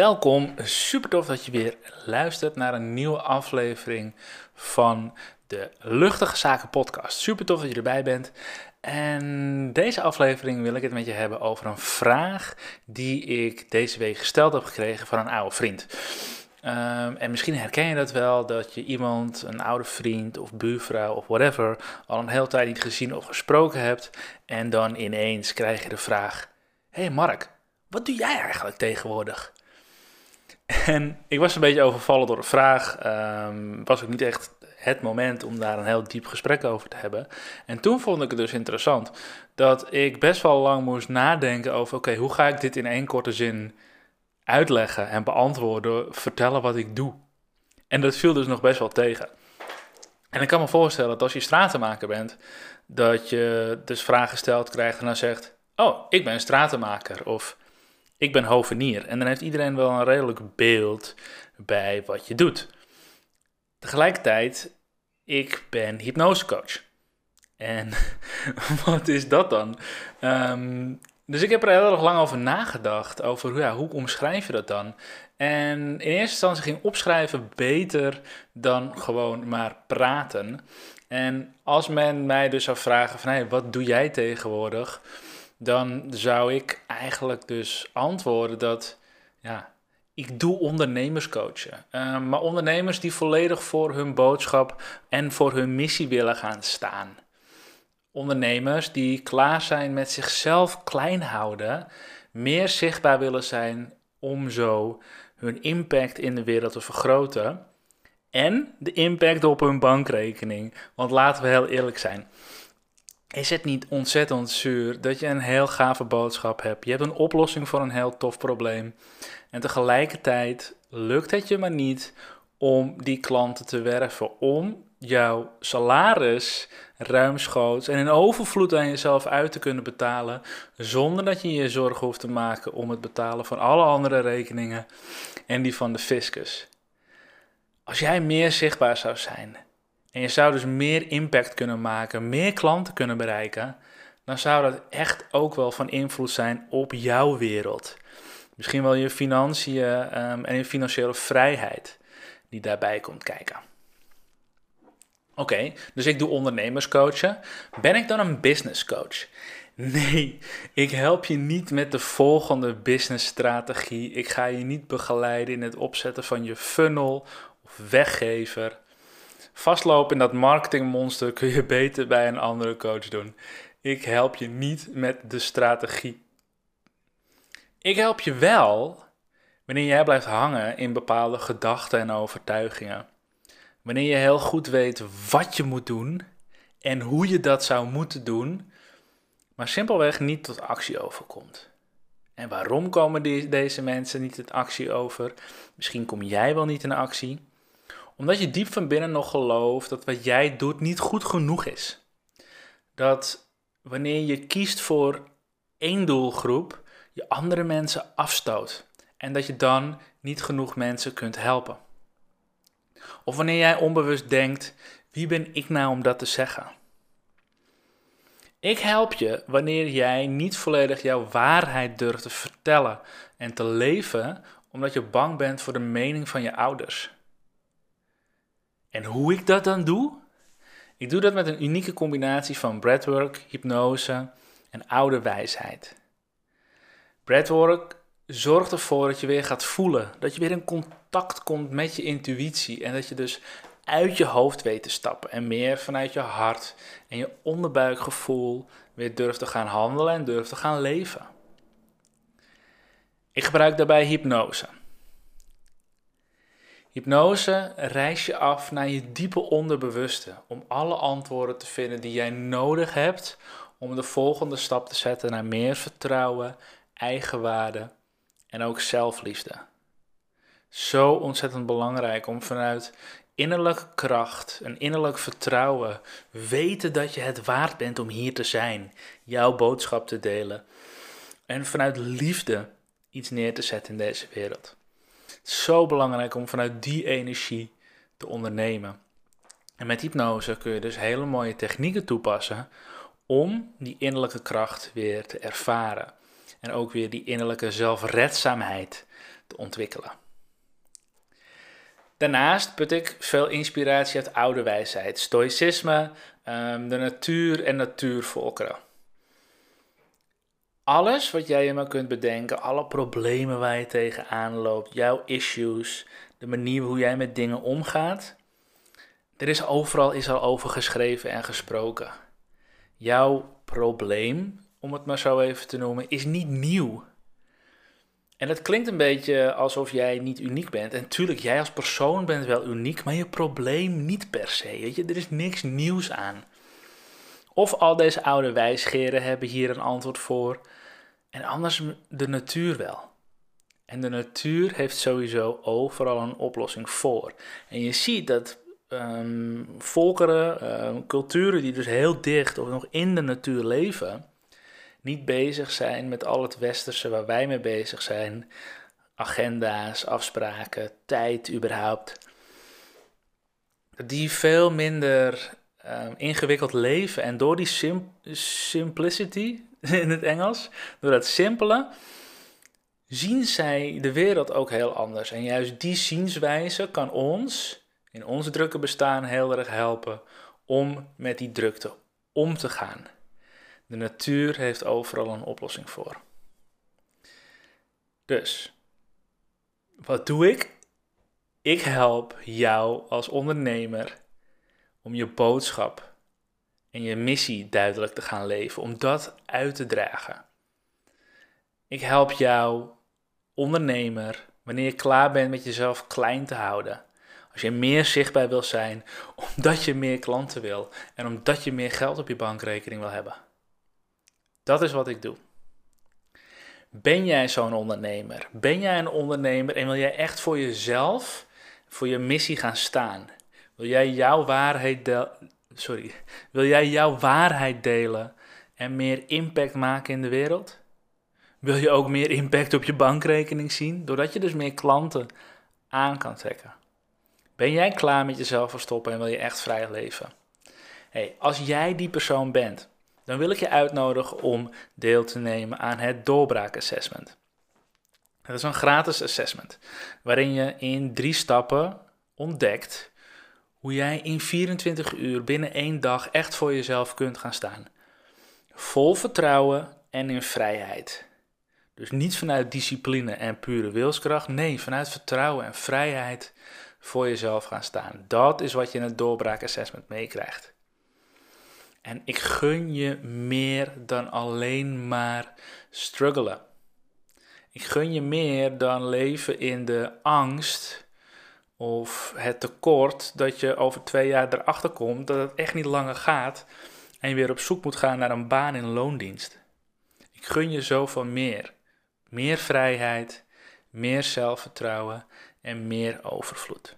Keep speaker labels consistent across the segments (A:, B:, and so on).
A: Welkom. Super tof dat je weer luistert naar een nieuwe aflevering van de Luchtige Zaken Podcast. Super tof dat je erbij bent. En deze aflevering wil ik het met je hebben over een vraag die ik deze week gesteld heb gekregen van een oude vriend. Um, en misschien herken je dat wel, dat je iemand, een oude vriend of buurvrouw of whatever, al een hele tijd niet gezien of gesproken hebt. En dan ineens krijg je de vraag: hey Mark, wat doe jij eigenlijk tegenwoordig? En ik was een beetje overvallen door de vraag. Um, was ook niet echt het moment om daar een heel diep gesprek over te hebben. En toen vond ik het dus interessant dat ik best wel lang moest nadenken over: oké, hoe ga ik dit in één korte zin uitleggen en beantwoorden, vertellen wat ik doe? En dat viel dus nog best wel tegen. En ik kan me voorstellen dat als je stratenmaker bent, dat je dus vragen stelt krijgt en dan zegt: Oh, ik ben stratenmaker. Of ik ben hovenier. En dan heeft iedereen wel een redelijk beeld bij wat je doet. Tegelijkertijd, ik ben hypnosecoach. En wat is dat dan? Um, dus ik heb er heel erg lang over nagedacht, over ja, hoe omschrijf je dat dan? En in eerste instantie ging opschrijven beter dan gewoon maar praten. En als men mij dus zou vragen van, hey, wat doe jij tegenwoordig? Dan zou ik eigenlijk dus antwoorden dat, ja, ik doe ondernemerscoachen. Uh, maar ondernemers die volledig voor hun boodschap en voor hun missie willen gaan staan. Ondernemers die klaar zijn met zichzelf klein houden, meer zichtbaar willen zijn om zo hun impact in de wereld te vergroten. En de impact op hun bankrekening. Want laten we heel eerlijk zijn. Is het niet ontzettend zuur dat je een heel gave boodschap hebt? Je hebt een oplossing voor een heel tof probleem. En tegelijkertijd lukt het je maar niet om die klanten te werven. Om jouw salaris ruimschoots en in overvloed aan jezelf uit te kunnen betalen, zonder dat je je zorgen hoeft te maken om het betalen van alle andere rekeningen en die van de fiscus. Als jij meer zichtbaar zou zijn en je zou dus meer impact kunnen maken, meer klanten kunnen bereiken, dan zou dat echt ook wel van invloed zijn op jouw wereld. Misschien wel je financiën um, en je financiële vrijheid die daarbij komt kijken. Oké, dus ik doe ondernemerscoachen. Ben ik dan een business coach? Nee, ik help je niet met de volgende businessstrategie. Ik ga je niet begeleiden in het opzetten van je funnel of weggever. Vastlopen in dat marketingmonster kun je beter bij een andere coach doen. Ik help je niet met de strategie. Ik help je wel wanneer jij blijft hangen in bepaalde gedachten en overtuigingen. Wanneer je heel goed weet wat je moet doen en hoe je dat zou moeten doen, maar simpelweg niet tot actie overkomt. En waarom komen deze mensen niet tot actie over? Misschien kom jij wel niet in actie. Omdat je diep van binnen nog gelooft dat wat jij doet niet goed genoeg is. Dat wanneer je kiest voor één doelgroep, je andere mensen afstoot. En dat je dan niet genoeg mensen kunt helpen. Of wanneer jij onbewust denkt: wie ben ik nou om dat te zeggen? Ik help je wanneer jij niet volledig jouw waarheid durft te vertellen en te leven omdat je bang bent voor de mening van je ouders. En hoe ik dat dan doe? Ik doe dat met een unieke combinatie van breathwork, hypnose en oude wijsheid. Breathwork zorgt ervoor dat je weer gaat voelen, dat je weer in contact komt met je intuïtie en dat je dus uit je hoofd weet te stappen en meer vanuit je hart en je onderbuikgevoel weer durft te gaan handelen en durft te gaan leven. Ik gebruik daarbij hypnose. Hypnose reis je af naar je diepe onderbewuste om alle antwoorden te vinden die jij nodig hebt om de volgende stap te zetten naar meer vertrouwen, eigenwaarde en ook zelfliefde. Zo ontzettend belangrijk om vanuit innerlijke kracht, een innerlijk vertrouwen, weten dat je het waard bent om hier te zijn, jouw boodschap te delen en vanuit liefde iets neer te zetten in deze wereld. Zo belangrijk om vanuit die energie te ondernemen. En met hypnose kun je dus hele mooie technieken toepassen om die innerlijke kracht weer te ervaren. en ook weer die innerlijke zelfredzaamheid te ontwikkelen. Daarnaast put ik veel inspiratie uit oude wijsheid, stoïcisme, ehm, de natuur en natuurvolkeren. Alles wat jij je maar kunt bedenken, alle problemen waar je tegenaan loopt, jouw issues, de manier hoe jij met dingen omgaat, er is overal is al over geschreven en gesproken. Jouw probleem, om het maar zo even te noemen, is niet nieuw. En het klinkt een beetje alsof jij niet uniek bent. En tuurlijk, jij als persoon bent wel uniek, maar je probleem niet per se. Weet je? Er is niks nieuws aan. Of al deze oude wijsgeren hebben hier een antwoord voor. En anders de natuur wel. En de natuur heeft sowieso overal een oplossing voor. En je ziet dat um, volkeren, um, culturen die dus heel dicht of nog in de natuur leven, niet bezig zijn met al het westerse waar wij mee bezig zijn. Agenda's, afspraken, tijd überhaupt. Die veel minder um, ingewikkeld leven. En door die sim simplicity in het Engels, door dat simpele, zien zij de wereld ook heel anders. En juist die zienswijze kan ons in ons drukke bestaan heel erg helpen om met die drukte om te gaan. De natuur heeft overal een oplossing voor. Dus, wat doe ik? Ik help jou als ondernemer om je boodschap en je missie duidelijk te gaan leven, om dat uit te dragen. Ik help jou, ondernemer, wanneer je klaar bent met jezelf klein te houden. Als je meer zichtbaar wil zijn, omdat je meer klanten wil en omdat je meer geld op je bankrekening wil hebben. Dat is wat ik doe. Ben jij zo'n ondernemer? Ben jij een ondernemer en wil jij echt voor jezelf, voor je missie gaan staan? Wil jij jouw waarheid? Sorry. Wil jij jouw waarheid delen en meer impact maken in de wereld? Wil je ook meer impact op je bankrekening zien, doordat je dus meer klanten aan kan trekken? Ben jij klaar met jezelf verstoppen en wil je echt vrij leven? Hey, als jij die persoon bent, dan wil ik je uitnodigen om deel te nemen aan het doorbraakassessment. Het is een gratis assessment waarin je in drie stappen ontdekt hoe jij in 24 uur binnen één dag echt voor jezelf kunt gaan staan. Vol vertrouwen en in vrijheid. Dus niet vanuit discipline en pure wilskracht, nee, vanuit vertrouwen en vrijheid voor jezelf gaan staan. Dat is wat je in het doorbraakassessment meekrijgt. En ik gun je meer dan alleen maar struggelen. Ik gun je meer dan leven in de angst of het tekort dat je over twee jaar erachter komt dat het echt niet langer gaat en je weer op zoek moet gaan naar een baan in loondienst. Ik gun je zoveel meer. Meer vrijheid, meer zelfvertrouwen en meer overvloed.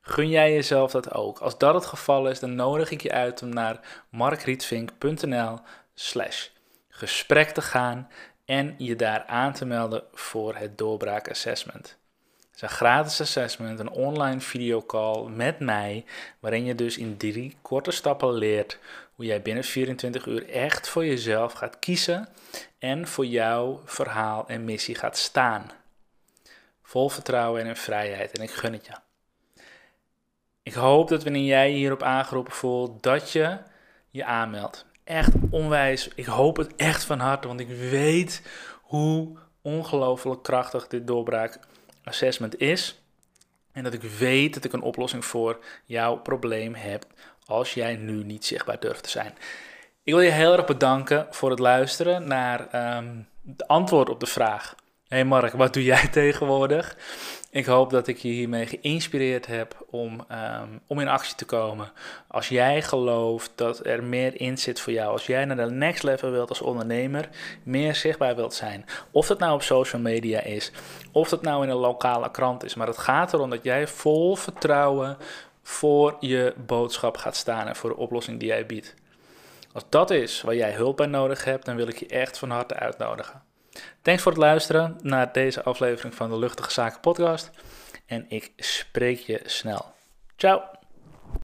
A: Gun jij jezelf dat ook? Als dat het geval is, dan nodig ik je uit om naar markrietvink.nl slash gesprek te gaan en je daar aan te melden voor het doorbraak assessment. Het is een gratis assessment, een online videocall met mij, waarin je dus in drie korte stappen leert hoe jij binnen 24 uur echt voor jezelf gaat kiezen en voor jouw verhaal en missie gaat staan. Vol vertrouwen en in vrijheid en ik gun het je. Ik hoop dat wanneer jij hierop aangeroepen voelt, dat je je aanmeldt. Echt onwijs. Ik hoop het echt van harte, want ik weet hoe ongelooflijk krachtig dit doorbraak assessment is. En dat ik weet dat ik een oplossing voor jouw probleem heb als jij nu niet zichtbaar durft te zijn. Ik wil je heel erg bedanken voor het luisteren naar ehm, het antwoord op de vraag. Hey Mark, wat doe jij tegenwoordig? Ik hoop dat ik je hiermee geïnspireerd heb om, ehm, om in actie te komen. Als jij gelooft dat er meer in zit voor jou, als jij naar de next level wilt als ondernemer, meer zichtbaar wilt zijn. Of dat nou op social media is, of dat nou in een lokale krant is. Maar het gaat erom dat jij vol vertrouwen voor je boodschap gaat staan en voor de oplossing die jij biedt. Als dat is waar jij hulp bij nodig hebt, dan wil ik je echt van harte uitnodigen. Thanks voor het luisteren naar deze aflevering van de Luchtige Zaken Podcast. En ik spreek je snel. Ciao.